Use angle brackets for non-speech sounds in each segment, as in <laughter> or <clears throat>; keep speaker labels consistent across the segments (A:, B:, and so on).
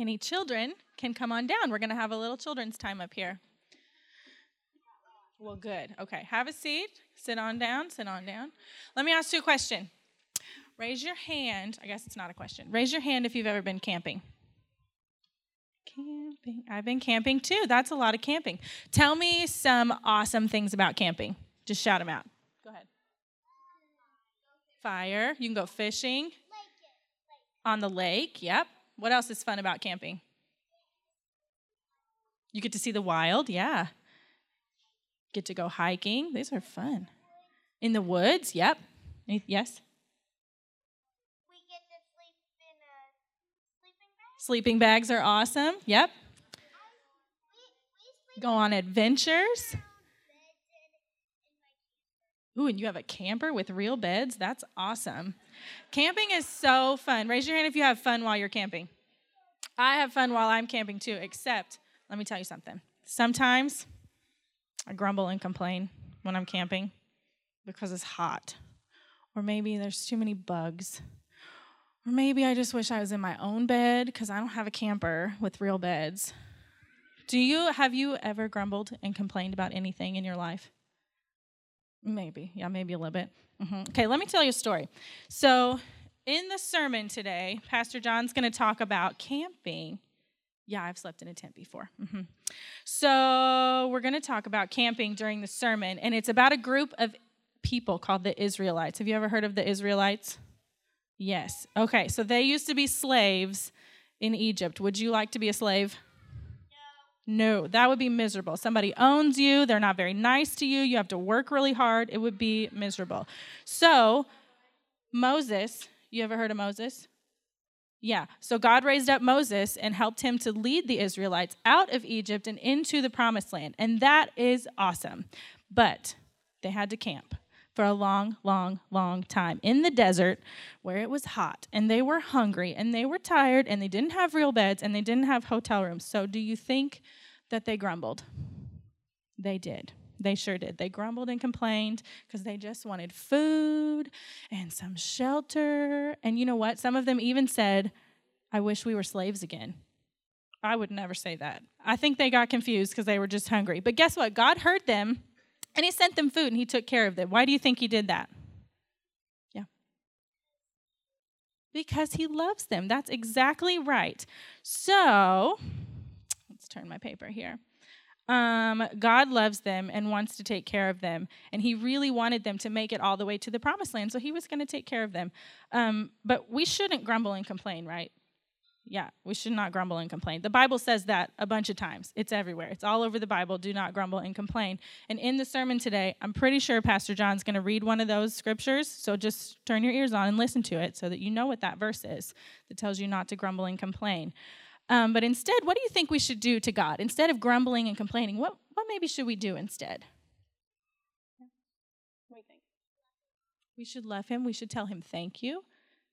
A: Any children can come on down. We're going to have a little children's time up here. Well, good. Okay, have a seat. Sit on down. Sit on down. Let me ask you a question. Raise your hand. I guess it's not a question. Raise your hand if you've ever been camping. Camping. I've been camping too. That's a lot of camping. Tell me some awesome things about camping. Just shout them out. Go ahead. Fire. You can go fishing. On the lake. Yep. What else is fun about camping? You get to see the wild. Yeah. Get to go hiking. These are fun. In the woods. Yep. Yes. We get to sleep in a sleeping bag. Sleeping bags are awesome. Yep. Go on adventures. Ooh, and you have a camper with real beds? That's awesome. Camping is so fun. Raise your hand if you have fun while you're camping. I have fun while I'm camping too, except, let me tell you something. Sometimes I grumble and complain when I'm camping because it's hot, or maybe there's too many bugs or maybe I just wish I was in my own bed because I don't have a camper with real beds. Do you have you ever grumbled and complained about anything in your life? Maybe. Yeah, maybe a little bit. Mm-hmm. Okay, let me tell you a story. So, in the sermon today, Pastor John's going to talk about camping. Yeah, I've slept in a tent before. Mm-hmm. So, we're going to talk about camping during the sermon, and it's about a group of people called the Israelites. Have you ever heard of the Israelites? Yes. Okay, so they used to be slaves in Egypt. Would you like to be a slave? No. That would be miserable. Somebody owns you, they're not very nice to you, you have to work really hard. It would be miserable. So, Moses, you ever heard of Moses? Yeah. So God raised up Moses and helped him to lead the Israelites out of Egypt and into the promised land. And that is awesome. But they had to camp for a long, long, long time in the desert where it was hot and they were hungry and they were tired and they didn't have real beds and they didn't have hotel rooms. So, do you think that they grumbled? They did. They sure did. They grumbled and complained because they just wanted food and some shelter. And you know what? Some of them even said, I wish we were slaves again. I would never say that. I think they got confused because they were just hungry. But guess what? God heard them and he sent them food and he took care of them. Why do you think he did that? Yeah. Because he loves them. That's exactly right. So, turn my paper here. Um, God loves them and wants to take care of them. And He really wanted them to make it all the way to the promised land. So He was going to take care of them. Um, but we shouldn't grumble and complain, right? Yeah, we should not grumble and complain. The Bible says that a bunch of times. It's everywhere. It's all over the Bible. Do not grumble and complain. And in the sermon today, I'm pretty sure Pastor John's going to read one of those scriptures. So just turn your ears on and listen to it so that you know what that verse is that tells you not to grumble and complain. Um, but instead, what do you think we should do to God? Instead of grumbling and complaining, what, what maybe should we do instead? What do you think? We should love Him. We should tell Him thank you.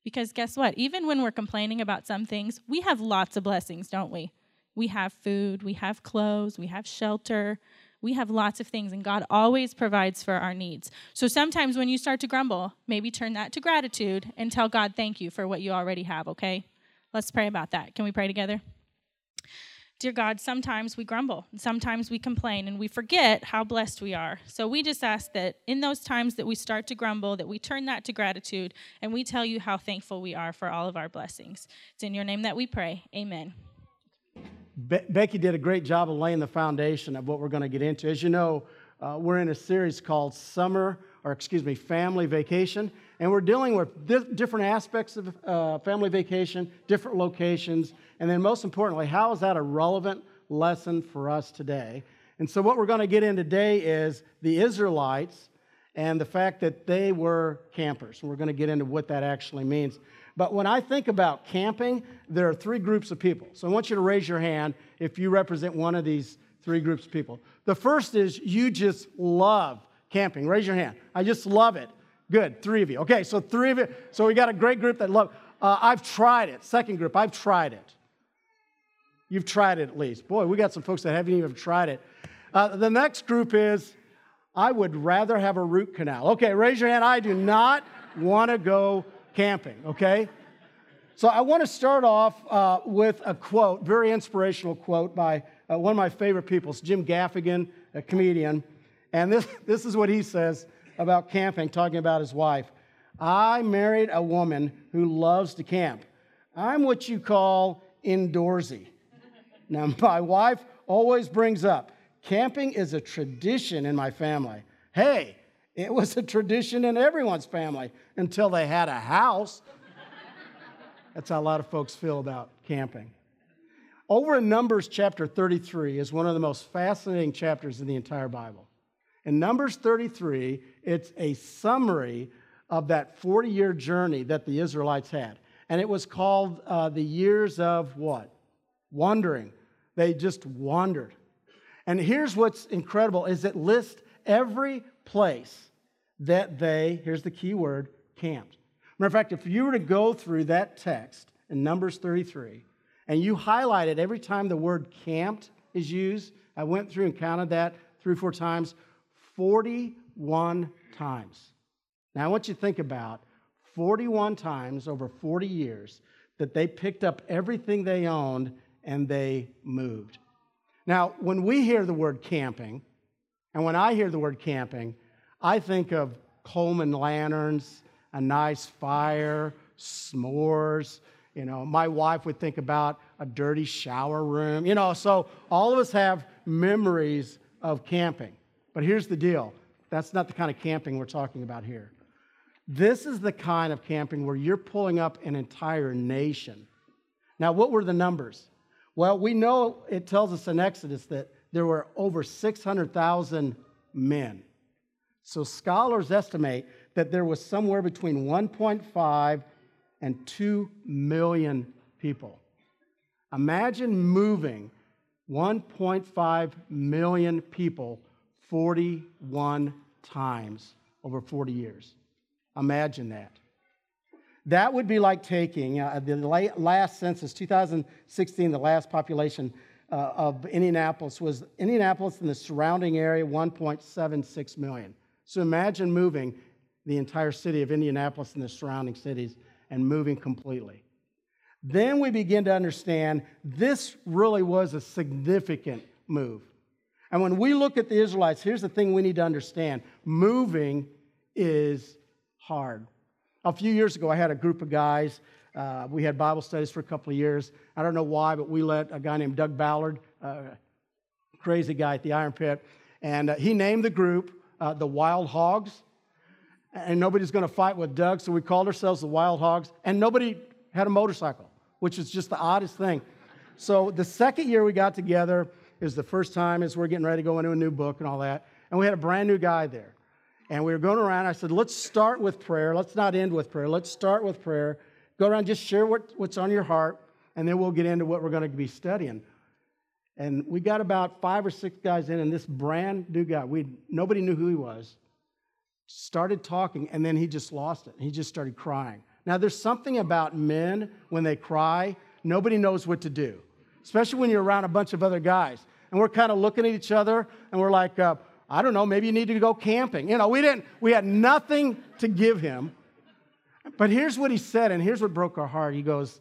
A: Because guess what? Even when we're complaining about some things, we have lots of blessings, don't we? We have food, we have clothes, we have shelter, we have lots of things, and God always provides for our needs. So sometimes when you start to grumble, maybe turn that to gratitude and tell God thank you for what you already have, okay? Let's pray about that. Can we pray together? Dear God, sometimes we grumble, and sometimes we complain, and we forget how blessed we are. So we just ask that in those times that we start to grumble, that we turn that to gratitude, and we tell you how thankful we are for all of our blessings. It's in your name that we pray. Amen.
B: Be- Becky did a great job of laying the foundation of what we're going to get into. As you know, uh, we're in a series called Summer, or excuse me, Family Vacation, and we're dealing with di- different aspects of uh, family vacation, different locations and then, most importantly, how is that a relevant lesson for us today? And so, what we're going to get in today is the Israelites and the fact that they were campers. And we're going to get into what that actually means. But when I think about camping, there are three groups of people. So, I want you to raise your hand if you represent one of these three groups of people. The first is you just love camping. Raise your hand. I just love it. Good, three of you. Okay, so three of you. So we got a great group that love. Uh, I've tried it. Second group, I've tried it. You've tried it at least. Boy, we got some folks that haven't even tried it. Uh, the next group is I would rather have a root canal. Okay, raise your hand. I do not want to go camping, okay? So I want to start off uh, with a quote, very inspirational quote by uh, one of my favorite people, it's Jim Gaffigan, a comedian. And this, <laughs> this is what he says about camping, talking about his wife. I married a woman who loves to camp. I'm what you call indoorsy. Now, <laughs> my wife always brings up camping is a tradition in my family. Hey, it was a tradition in everyone's family until they had a house. <laughs> That's how a lot of folks feel about camping. Over in Numbers chapter 33 is one of the most fascinating chapters in the entire Bible. In Numbers 33, it's a summary of that 40 year journey that the Israelites had. And it was called uh, the years of what? Wandering. They just wandered. And here's what's incredible is it lists every place that they, here's the key word, camped. Matter of fact, if you were to go through that text in Numbers 33 and you highlighted every time the word camped is used, I went through and counted that three or four times, 41 times. Now I want you to think about 41 times over 40 years that they picked up everything they owned and they moved. Now, when we hear the word camping, and when I hear the word camping, I think of Coleman lanterns a nice fire, s'mores. You know, my wife would think about a dirty shower room. You know, so all of us have memories of camping. But here's the deal that's not the kind of camping we're talking about here. This is the kind of camping where you're pulling up an entire nation. Now, what were the numbers? Well, we know it tells us in Exodus that there were over 600,000 men. So scholars estimate that there was somewhere between 1.5 and 2 million people. Imagine moving 1.5 million people 41 times over 40 years. Imagine that. That would be like taking uh, the last census, 2016, the last population uh, of Indianapolis was Indianapolis and the surrounding area, 1.76 million. So imagine moving the entire city of Indianapolis and the surrounding cities and moving completely. Then we begin to understand this really was a significant move. And when we look at the Israelites, here's the thing we need to understand moving is hard. A few years ago, I had a group of guys. Uh, we had Bible studies for a couple of years. I don't know why, but we let a guy named Doug Ballard, uh, crazy guy at the Iron Pit, and uh, he named the group uh, the Wild Hogs and nobody's going to fight with Doug, so we called ourselves the Wild Hogs, and nobody had a motorcycle, which is just the oddest thing. So the second year we got together is the first time as we're getting ready to go into a new book and all that, and we had a brand new guy there. And we were going around. I said, let's start with prayer. Let's not end with prayer. Let's start with prayer. Go around, just share what, what's on your heart, and then we'll get into what we're going to be studying. And we got about five or six guys in, and this brand new guy, we nobody knew who he was started talking, and then he just lost it. He just started crying. Now, there's something about men when they cry, nobody knows what to do, especially when you're around a bunch of other guys. And we're kind of looking at each other, and we're like, uh, I don't know, maybe you need to go camping. You know, we didn't, we had nothing to give him. But here's what he said, and here's what broke our heart. He goes,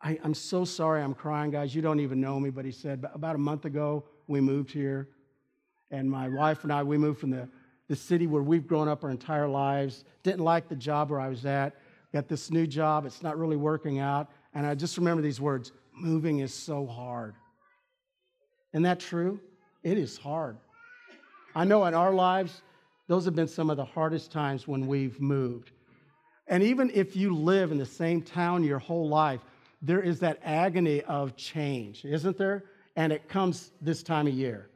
B: I, am so sorry I'm crying, guys. You don't even know me. But he said, about a month ago, we moved here. And my wife and I, we moved from the the city where we've grown up our entire lives. Didn't like the job where I was at. Got this new job. It's not really working out. And I just remember these words moving is so hard. Isn't that true? It is hard. I know in our lives, those have been some of the hardest times when we've moved. And even if you live in the same town your whole life, there is that agony of change, isn't there? And it comes this time of year.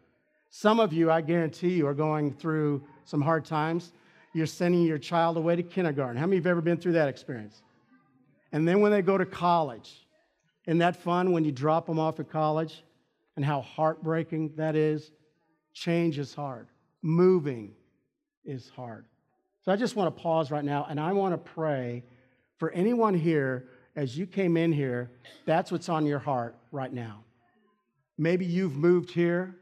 B: Some of you, I guarantee you, are going through some hard times. You're sending your child away to kindergarten. How many of you have ever been through that experience? And then when they go to college, isn't that fun when you drop them off at college? And how heartbreaking that is? Change is hard. Moving is hard. So I just want to pause right now and I want to pray for anyone here as you came in here, that's what's on your heart right now. Maybe you've moved here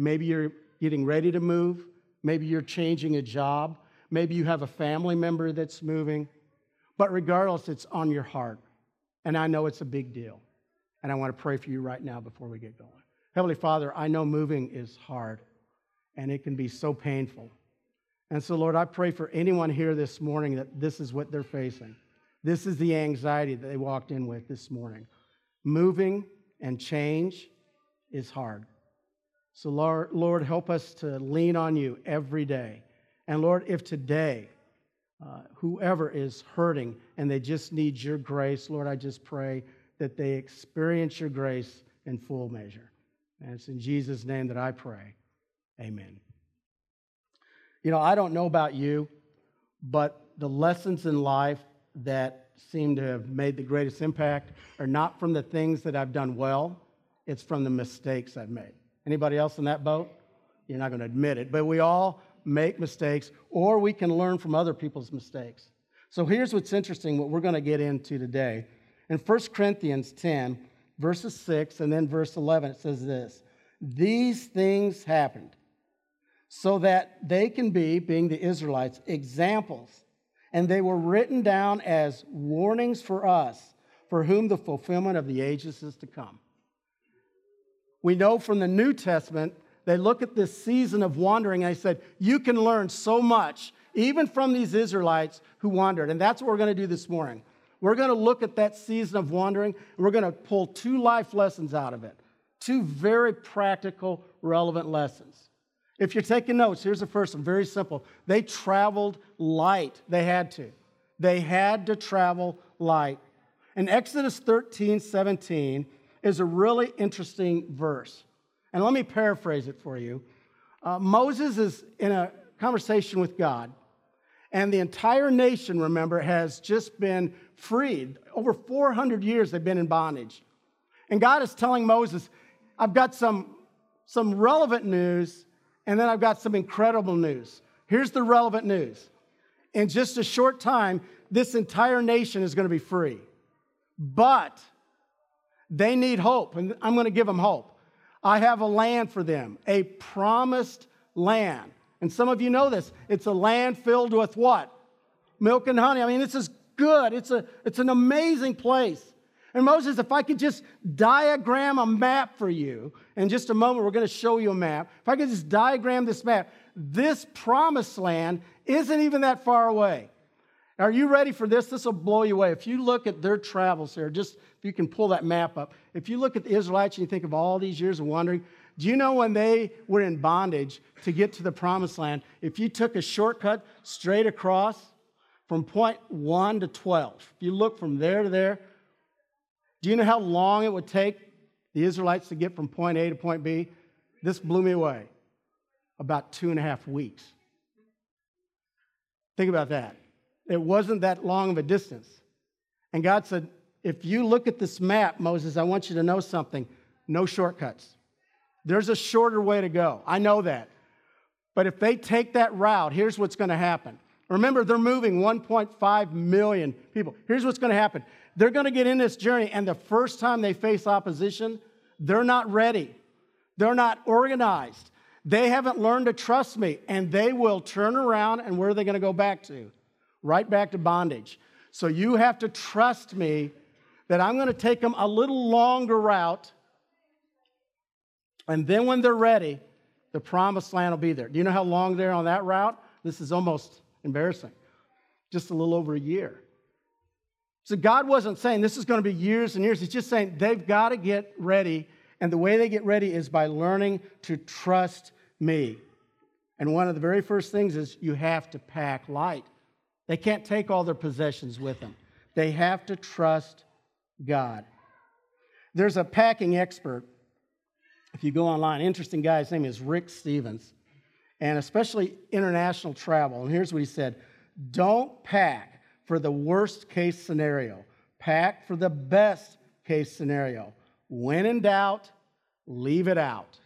B: Maybe you're getting ready to move. Maybe you're changing a job. Maybe you have a family member that's moving. But regardless, it's on your heart. And I know it's a big deal. And I want to pray for you right now before we get going. Heavenly Father, I know moving is hard and it can be so painful. And so, Lord, I pray for anyone here this morning that this is what they're facing. This is the anxiety that they walked in with this morning. Moving and change is hard. So, Lord, Lord help us to lean on you every day. And Lord, if today uh, whoever is hurting and they just need your grace, Lord, I just pray that they experience your grace in full measure. And it's in Jesus' name that I pray. Amen. You know, I don't know about you, but the lessons in life that seem to have made the greatest impact are not from the things that I've done well, it's from the mistakes I've made. Anybody else in that boat? You're not going to admit it, but we all make mistakes or we can learn from other people's mistakes. So here's what's interesting what we're going to get into today. In 1 Corinthians 10, verses 6 and then verse 11 it says this. These things happened so that they can be being the Israelites examples and they were written down as warnings for us, for whom the fulfillment of the ages is to come. We know from the New Testament, they look at this season of wandering and they said, You can learn so much, even from these Israelites who wandered. And that's what we're going to do this morning. We're going to look at that season of wandering, and we're going to pull two life lessons out of it, two very practical, relevant lessons. If you're taking notes, here's the first one very simple. They traveled light. They had to. They had to travel light. And Exodus 13 17 is a really interesting verse. And let me paraphrase it for you. Uh, Moses is in a conversation with God, and the entire nation, remember, has just been freed. Over 400 years they've been in bondage. And God is telling Moses, I've got some, some relevant news and then I've got some incredible news. Here's the relevant news. In just a short time, this entire nation is going to be free. But they need hope, and I'm going to give them hope. I have a land for them, a promised land. And some of you know this. It's a land filled with what? Milk and honey. I mean, this is good. It's, a, it's an amazing place. And Moses, if I could just diagram a map for you, in just a moment we're going to show you a map. If I could just diagram this map, this promised land isn't even that far away. Are you ready for this? This will blow you away. If you look at their travels here, just if you can pull that map up, if you look at the Israelites and you think of all these years of wandering, do you know when they were in bondage to get to the promised land, if you took a shortcut straight across from point 1 to 12, if you look from there to there, do you know how long it would take the Israelites to get from point A to point B? This blew me away. About two and a half weeks. Think about that. It wasn't that long of a distance. And God said, if you look at this map, Moses, I want you to know something. No shortcuts. There's a shorter way to go. I know that. But if they take that route, here's what's going to happen. Remember, they're moving 1.5 million people. Here's what's going to happen they're going to get in this journey, and the first time they face opposition, they're not ready. They're not organized. They haven't learned to trust me, and they will turn around, and where are they going to go back to? Right back to bondage. So you have to trust me that I'm going to take them a little longer route, and then when they're ready, the promised land will be there. Do you know how long they're on that route? This is almost embarrassing. Just a little over a year. So God wasn't saying this is going to be years and years. He's just saying they've got to get ready. And the way they get ready is by learning to trust me. And one of the very first things is you have to pack light. They can't take all their possessions with them, they have to trust God. There's a packing expert, if you go online, interesting guy, his name is Rick Stevens, and especially international travel. And here's what he said Don't pack for the worst case scenario, pack for the best case scenario. When in doubt, leave it out.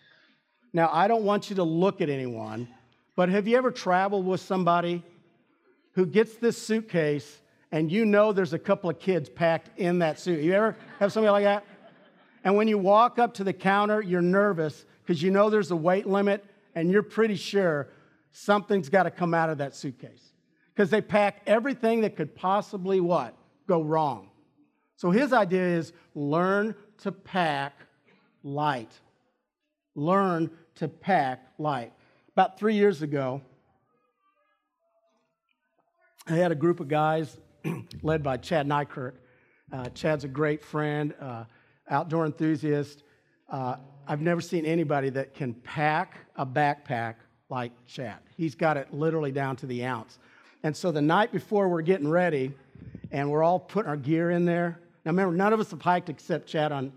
B: Now, I don't want you to look at anyone, but have you ever traveled with somebody who gets this suitcase and you know there's a couple of kids packed in that suit? You ever have somebody like that? And when you walk up to the counter, you're nervous because you know there's a weight limit and you're pretty sure something's got to come out of that suitcase because they pack everything that could possibly what? Go wrong. So his idea is learn to pack light. Learn to pack light. About three years ago, I had a group of guys <clears throat> led by Chad Nykirk. Uh, Chad's a great friend, uh, outdoor enthusiast. Uh, I've never seen anybody that can pack a backpack like Chad. He's got it literally down to the ounce. And so the night before we're getting ready, and we're all putting our gear in there. Now remember, none of us have hiked except Chad on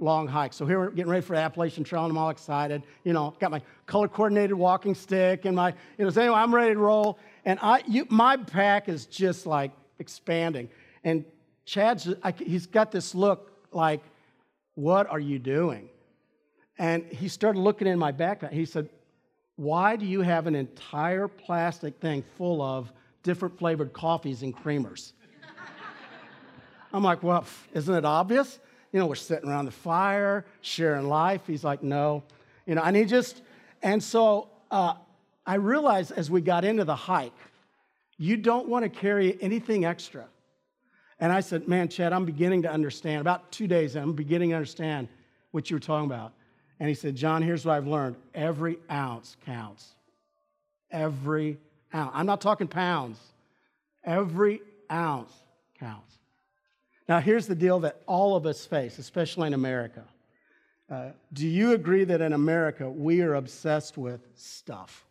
B: long hikes. So here we're getting ready for the Appalachian Trail, and I'm all excited. You know, got my color coordinated walking stick and my, you know, so anyway, I'm ready to roll. And I, you, my pack is just like expanding. And Chad's, I, he's got this look like, what are you doing? And he started looking in my backpack. He said, why do you have an entire plastic thing full of different flavored coffees and creamers? <laughs> I'm like, well, isn't it obvious? You know, we're sitting around the fire, sharing life. He's like, no. You know, and he just, and so uh, I realized as we got into the hike, you don't want to carry anything extra. And I said, man, Chad, I'm beginning to understand. About two days, I'm beginning to understand what you were talking about. And he said, John, here's what I've learned every ounce counts. Every ounce. I'm not talking pounds. Every ounce counts. Now, here's the deal that all of us face, especially in America. Uh, do you agree that in America we are obsessed with stuff?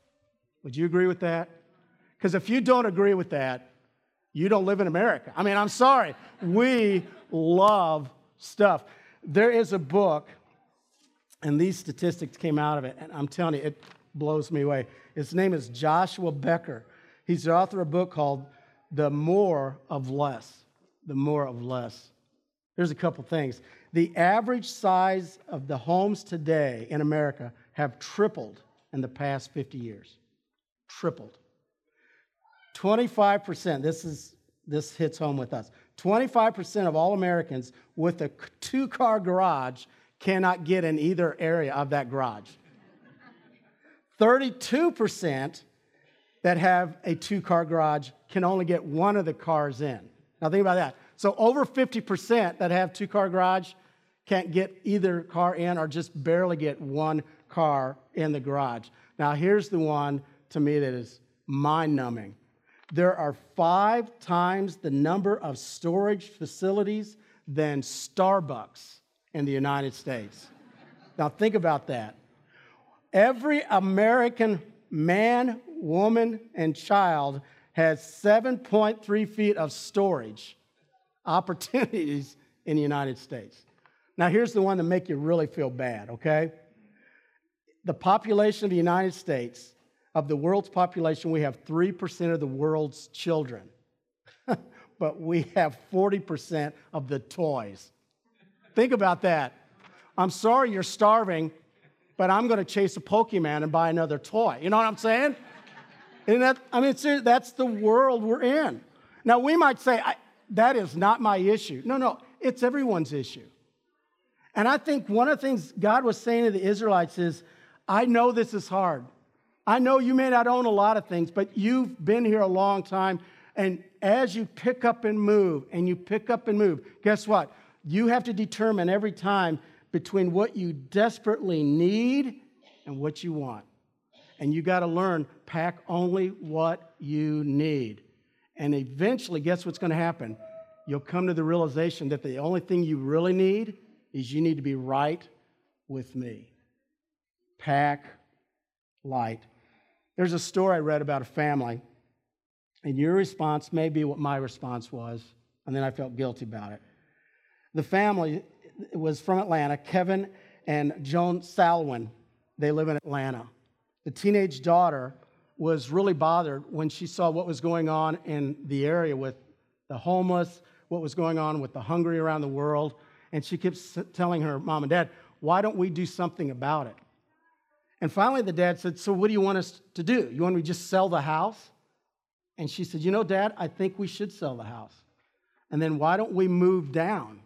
B: Would you agree with that? Because if you don't agree with that, you don't live in America. I mean, I'm sorry. We love stuff. There is a book, and these statistics came out of it, and I'm telling you, it blows me away. His name is Joshua Becker. He's the author of a book called The More of Less the more of less. There's a couple things. The average size of the homes today in America have tripled in the past 50 years. Tripled. 25%, this is this hits home with us. 25% of all Americans with a two-car garage cannot get in either area of that garage. 32% that have a two-car garage can only get one of the cars in. Now, think about that. So, over 50% that have two car garage can't get either car in or just barely get one car in the garage. Now, here's the one to me that is mind numbing. There are five times the number of storage facilities than Starbucks in the United States. now, think about that. Every American man, woman, and child has 7.3 feet of storage opportunities in the United States. Now, here's the one that make you really feel bad, okay? The population of the United States, of the world's population, we have 3% of the world's children, <laughs> but we have 40% of the toys. Think about that. I'm sorry you're starving, but I'm going to chase a Pokemon and buy another toy. You know what I'm saying? And that, I mean, that's the world we're in. Now, we might say, that is not my issue. No, no, it's everyone's issue. And I think one of the things God was saying to the Israelites is, I know this is hard. I know you may not own a lot of things, but you've been here a long time. And as you pick up and move, and you pick up and move, guess what? You have to determine every time between what you desperately need and what you want. And you got to learn pack only what you need. And eventually, guess what's going to happen? You'll come to the realization that the only thing you really need is you need to be right with me. Pack light. There's a story I read about a family, and your response may be what my response was, and then I felt guilty about it. The family was from Atlanta, Kevin and Joan Salwen. They live in Atlanta. The teenage daughter was really bothered when she saw what was going on in the area with the homeless, what was going on with the hungry around the world. And she kept telling her mom and dad, why don't we do something about it? And finally, the dad said, So, what do you want us to do? You want me to just sell the house? And she said, You know, Dad, I think we should sell the house. And then why don't we move down?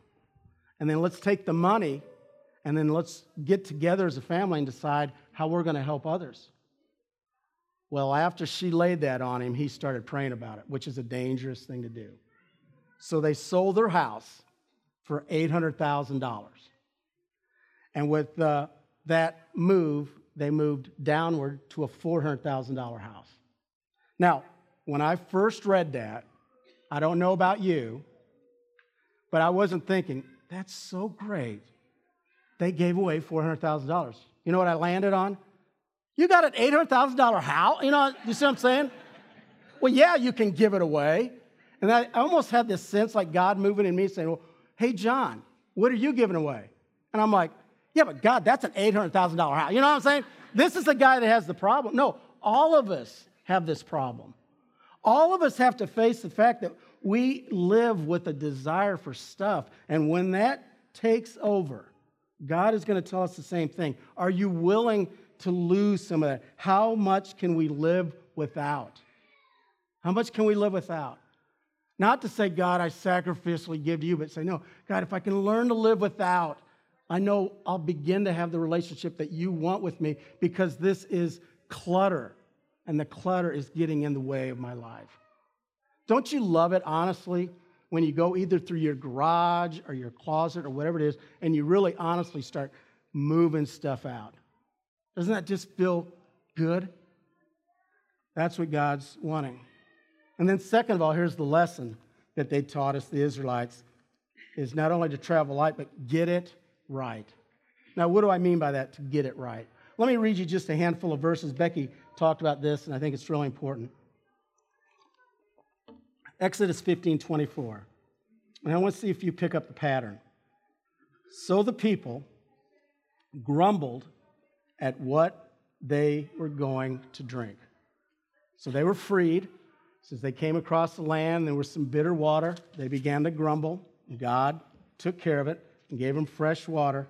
B: And then let's take the money and then let's get together as a family and decide how we're going to help others. Well, after she laid that on him, he started praying about it, which is a dangerous thing to do. So they sold their house for $800,000. And with uh, that move, they moved downward to a $400,000 house. Now, when I first read that, I don't know about you, but I wasn't thinking, that's so great. They gave away $400,000. You know what I landed on? You got an $800,000 house? You know, you see what I'm saying? Well, yeah, you can give it away. And I almost had this sense like God moving in me saying, well, hey, John, what are you giving away? And I'm like, yeah, but God, that's an $800,000 house. You know what I'm saying? This is the guy that has the problem. No, all of us have this problem. All of us have to face the fact that we live with a desire for stuff. And when that takes over, God is going to tell us the same thing. Are you willing to lose some of that? How much can we live without? How much can we live without? Not to say, God, I sacrificially give to you, but say, no, God, if I can learn to live without, I know I'll begin to have the relationship that you want with me because this is clutter, and the clutter is getting in the way of my life. Don't you love it, honestly, when you go either through your garage or your closet or whatever it is, and you really honestly start moving stuff out? Doesn't that just feel good? That's what God's wanting. And then, second of all, here's the lesson that they taught us, the Israelites, is not only to travel light, but get it right. Now, what do I mean by that, to get it right? Let me read you just a handful of verses. Becky talked about this, and I think it's really important. Exodus 15 24. And I want to see if you pick up the pattern. So the people grumbled at what they were going to drink. So they were freed. Since they came across the land, there was some bitter water. They began to grumble. God took care of it and gave them fresh water.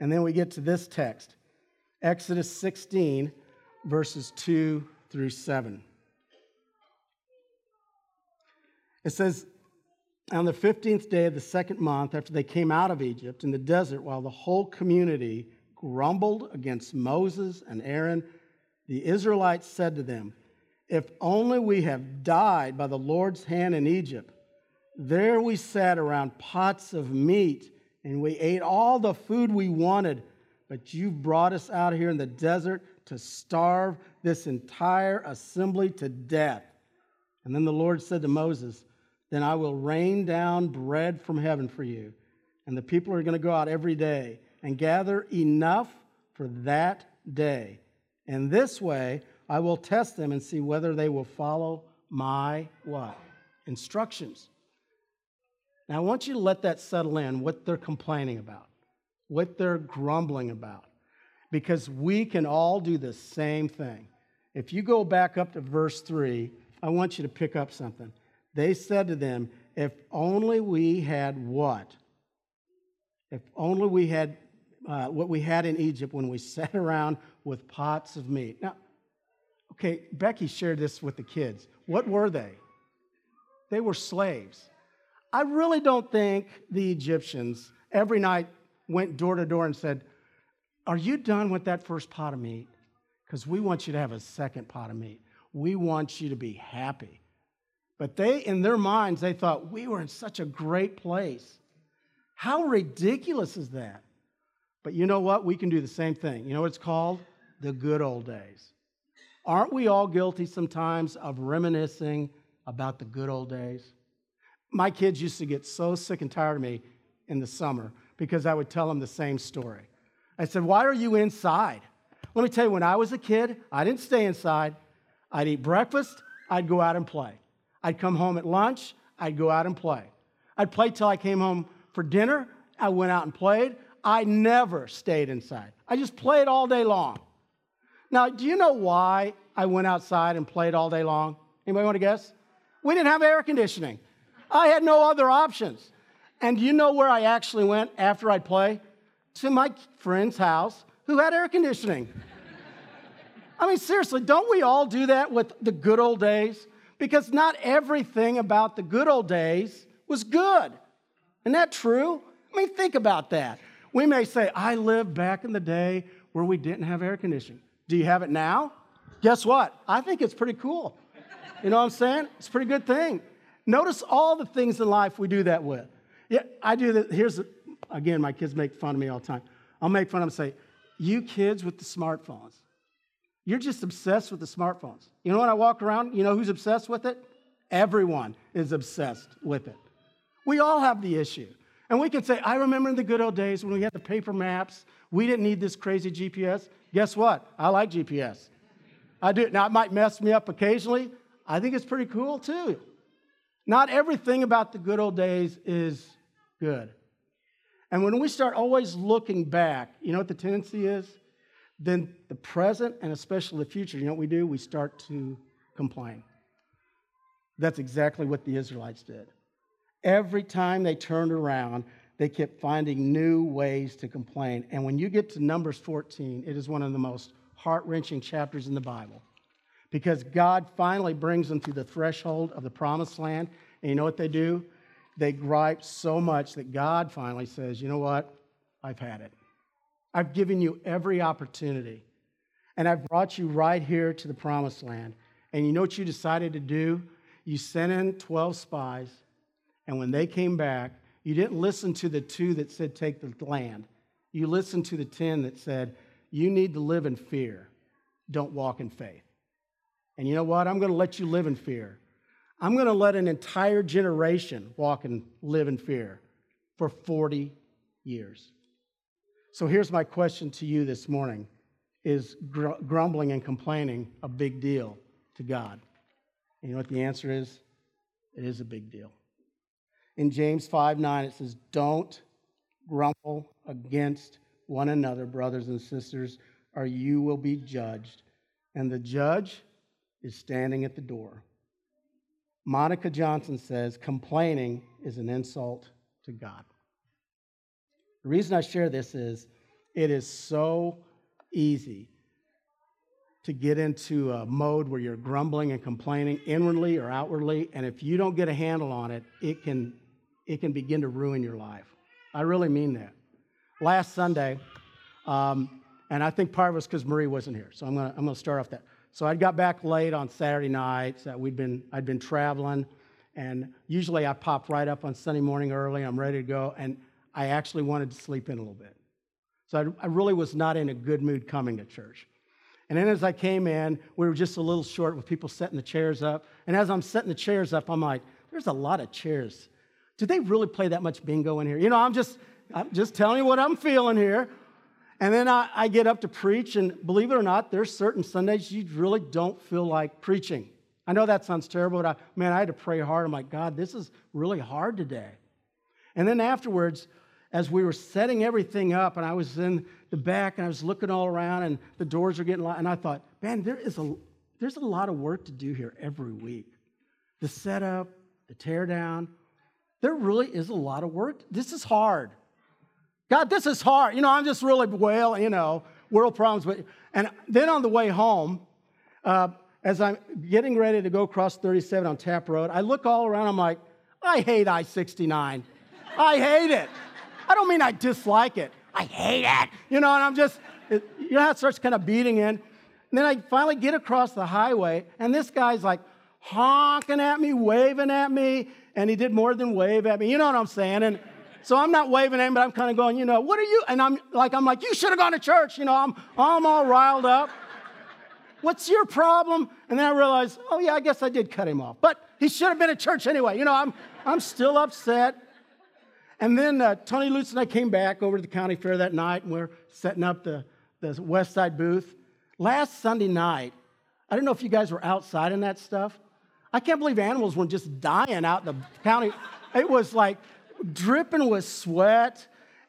B: And then we get to this text Exodus 16, verses 2 through 7. It says, On the 15th day of the second month, after they came out of Egypt in the desert, while the whole community grumbled against Moses and Aaron, the Israelites said to them, If only we have died by the Lord's hand in Egypt. There we sat around pots of meat, and we ate all the food we wanted, but you brought us out here in the desert to starve this entire assembly to death. And then the Lord said to Moses, Then I will rain down bread from heaven for you, and the people are going to go out every day and gather enough for that day. And this way I will test them and see whether they will follow my what? Instructions. Now I want you to let that settle in what they're complaining about, what they're grumbling about. Because we can all do the same thing. If you go back up to verse 3, I want you to pick up something. They said to them, If only we had what? If only we had uh, what we had in Egypt when we <laughs> sat around with pots of meat. Now, okay, Becky shared this with the kids. What were they? They were slaves. I really don't think the Egyptians every night went door to door and said, Are you done with that first pot of meat? Because we want you to have a second pot of meat. We want you to be happy. But they, in their minds, they thought, We were in such a great place. How ridiculous is that? But you know what? We can do the same thing. You know what it's called? The good old days. Aren't we all guilty sometimes of reminiscing about the good old days? My kids used to get so sick and tired of me in the summer because I would tell them the same story. I said, Why are you inside? Let me tell you, when I was a kid, I didn't stay inside. I'd eat breakfast, I'd go out and play. I'd come home at lunch, I'd go out and play. I'd play till I came home for dinner, I went out and played. I never stayed inside. I just played all day long. Now, do you know why I went outside and played all day long? Anybody want to guess? We didn't have air conditioning. I had no other options. And you know where I actually went after I'd play? To my friend's house who had air conditioning. I mean, seriously, don't we all do that with the good old days? Because not everything about the good old days was good. Isn't that true? I mean, think about that. We may say, I lived back in the day where we didn't have air conditioning. Do you have it now? Guess what? I think it's pretty cool. You know what I'm saying? It's a pretty good thing. Notice all the things in life we do that with. Yeah, I do that. Here's, again, my kids make fun of me all the time. I'll make fun of them and say, You kids with the smartphones, you're just obsessed with the smartphones. You know when I walk around, you know who's obsessed with it? Everyone is obsessed with it. We all have the issue. And we can say, I remember in the good old days when we had the paper maps, we didn't need this crazy GPS. Guess what? I like GPS. I do. Now, it might mess me up occasionally. I think it's pretty cool too. Not everything about the good old days is good. And when we start always looking back, you know what the tendency is? Then the present and especially the future, you know what we do? We start to complain. That's exactly what the Israelites did. Every time they turned around, they kept finding new ways to complain. And when you get to Numbers 14, it is one of the most heart wrenching chapters in the Bible because God finally brings them to the threshold of the promised land. And you know what they do? They gripe so much that God finally says, You know what? I've had it. I've given you every opportunity. And I've brought you right here to the promised land. And you know what you decided to do? You sent in 12 spies. And when they came back, you didn't listen to the two that said, Take the land. You listened to the 10 that said, You need to live in fear, don't walk in faith. And you know what? I'm going to let you live in fear. I'm going to let an entire generation walk and live in fear for 40 years. So here's my question to you this morning Is gr- grumbling and complaining a big deal to God? And you know what the answer is? It is a big deal. In James 5 9, it says, Don't grumble against one another, brothers and sisters, or you will be judged. And the judge is standing at the door. Monica Johnson says, Complaining is an insult to God. The reason I share this is it is so easy to get into a mode where you're grumbling and complaining inwardly or outwardly, and if you don't get a handle on it, it can it can begin to ruin your life. I really mean that. Last Sunday, um, and I think part of it was because Marie wasn't here, so I'm gonna, I'm gonna start off that. So I got back late on Saturday nights. Uh, we'd been, I'd been traveling, and usually I pop right up on Sunday morning early. I'm ready to go, and I actually wanted to sleep in a little bit. So I, I really was not in a good mood coming to church. And then as I came in, we were just a little short with people setting the chairs up. And as I'm setting the chairs up, I'm like, there's a lot of chairs do they really play that much bingo in here? You know, I'm just, I'm just telling you what I'm feeling here. And then I, I get up to preach, and believe it or not, there's certain Sundays you really don't feel like preaching. I know that sounds terrible, but I, man, I had to pray hard. I'm like, God, this is really hard today. And then afterwards, as we were setting everything up, and I was in the back, and I was looking all around, and the doors are getting locked, and I thought, man, there is a there's a lot of work to do here every week. The setup, the teardown, there really is a lot of work. This is hard. God, this is hard. You know, I'm just really, well, you know, world problems. But, and then on the way home, uh, as I'm getting ready to go across 37 on Tapp Road, I look all around. I'm like, I hate I 69. I hate it. I don't mean I dislike it. I hate it. You know, and I'm just, it, you know how it starts kind of beating in? And then I finally get across the highway, and this guy's like honking at me, waving at me and he did more than wave at me. You know what I'm saying? And so I'm not waving at him, but I'm kind of going, you know, what are you? And I'm like, I'm like, you should have gone to church. You know, I'm, I'm all riled up. What's your problem? And then I realized, oh yeah, I guess I did cut him off. But he should have been at church anyway. You know, I'm, I'm still upset. And then uh, Tony Lutz and I came back over to the county fair that night, and we're setting up the, the West Side booth. Last Sunday night, I don't know if you guys were outside in that stuff. I can't believe animals were just dying out in the county. It was like dripping with sweat,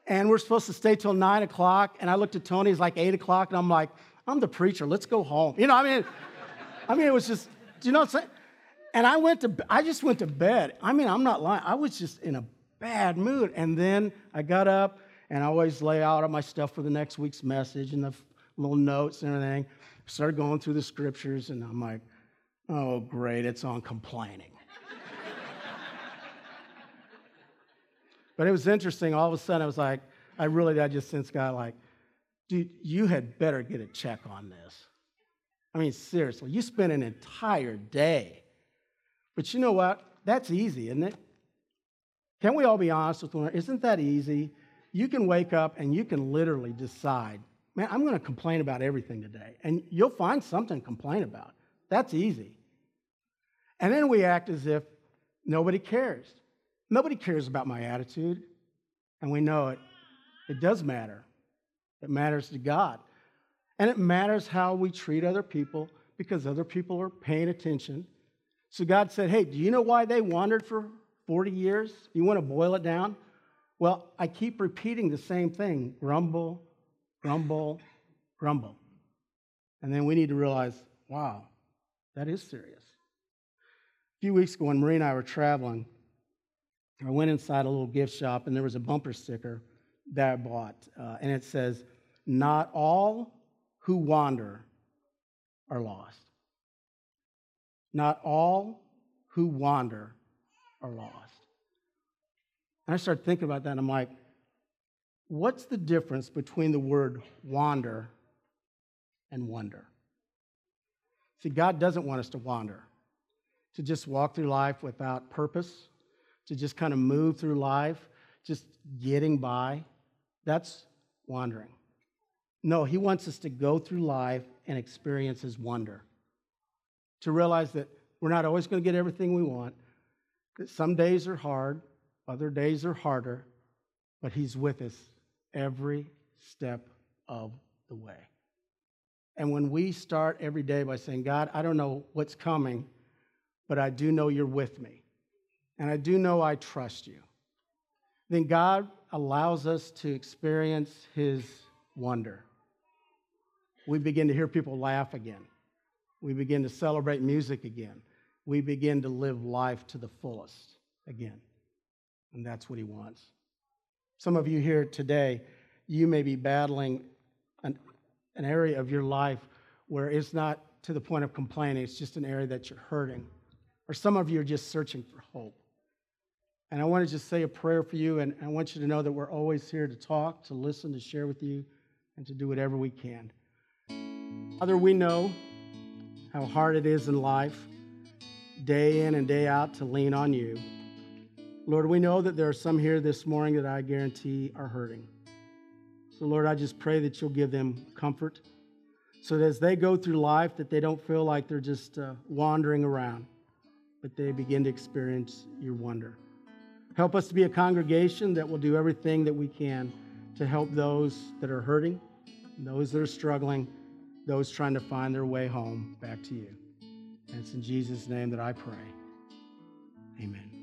B: and we're supposed to stay till nine o'clock. And I looked at Tony, it's like eight o'clock, and I'm like, I'm the preacher, let's go home. You know, I mean, <laughs> I mean, it was just, do you know what I'm saying? And I went to, I just went to bed. I mean, I'm not lying. I was just in a bad mood. And then I got up and I always lay out all my stuff for the next week's message and the little notes and everything. Started going through the scriptures, and I'm like, Oh, great, it's on complaining. But it was interesting. All of a sudden, I was like, I really, I just sensed God like, dude, you had better get a check on this. I mean, seriously, you spent an entire day. But you know what? That's easy, isn't it? Can we all be honest with one another? Isn't that easy? You can wake up and you can literally decide, man, I'm going to complain about everything today. And you'll find something to complain about. That's easy. And then we act as if nobody cares. Nobody cares about my attitude. And we know it. It does matter. It matters to God. And it matters how we treat other people because other people are paying attention. So God said, Hey, do you know why they wandered for 40 years? You want to boil it down? Well, I keep repeating the same thing grumble, grumble, grumble. And then we need to realize, wow, that is serious. A few weeks ago, when Marie and I were traveling, I went inside a little gift shop and there was a bumper sticker that I bought. Uh, and it says, Not all who wander are lost. Not all who wander are lost. And I started thinking about that, and I'm like, what's the difference between the word wander and wonder? See, God doesn't want us to wander, to just walk through life without purpose, to just kind of move through life, just getting by. That's wandering. No, He wants us to go through life and experience His wonder, to realize that we're not always going to get everything we want, that some days are hard, other days are harder, but He's with us every step of the way. And when we start every day by saying, God, I don't know what's coming, but I do know you're with me, and I do know I trust you, then God allows us to experience His wonder. We begin to hear people laugh again. We begin to celebrate music again. We begin to live life to the fullest again. And that's what he wants. Some of you here today, you may be battling an, an area of your life where it's not to the point of complaining, it's just an area that you're hurting. Or some of you are just searching for hope. And I want to just say a prayer for you, and I want you to know that we're always here to talk, to listen, to share with you, and to do whatever we can. Father, we know how hard it is in life, day in and day out, to lean on you. Lord, we know that there are some here this morning that I guarantee are hurting. So, Lord, I just pray that you'll give them comfort so that as they go through life, that they don't feel like they're just uh, wandering around, but they begin to experience your wonder. Help us to be a congregation that will do everything that we can to help those that are hurting, those that are struggling, those trying to find their way home back to you. And it's in Jesus' name that I pray. Amen.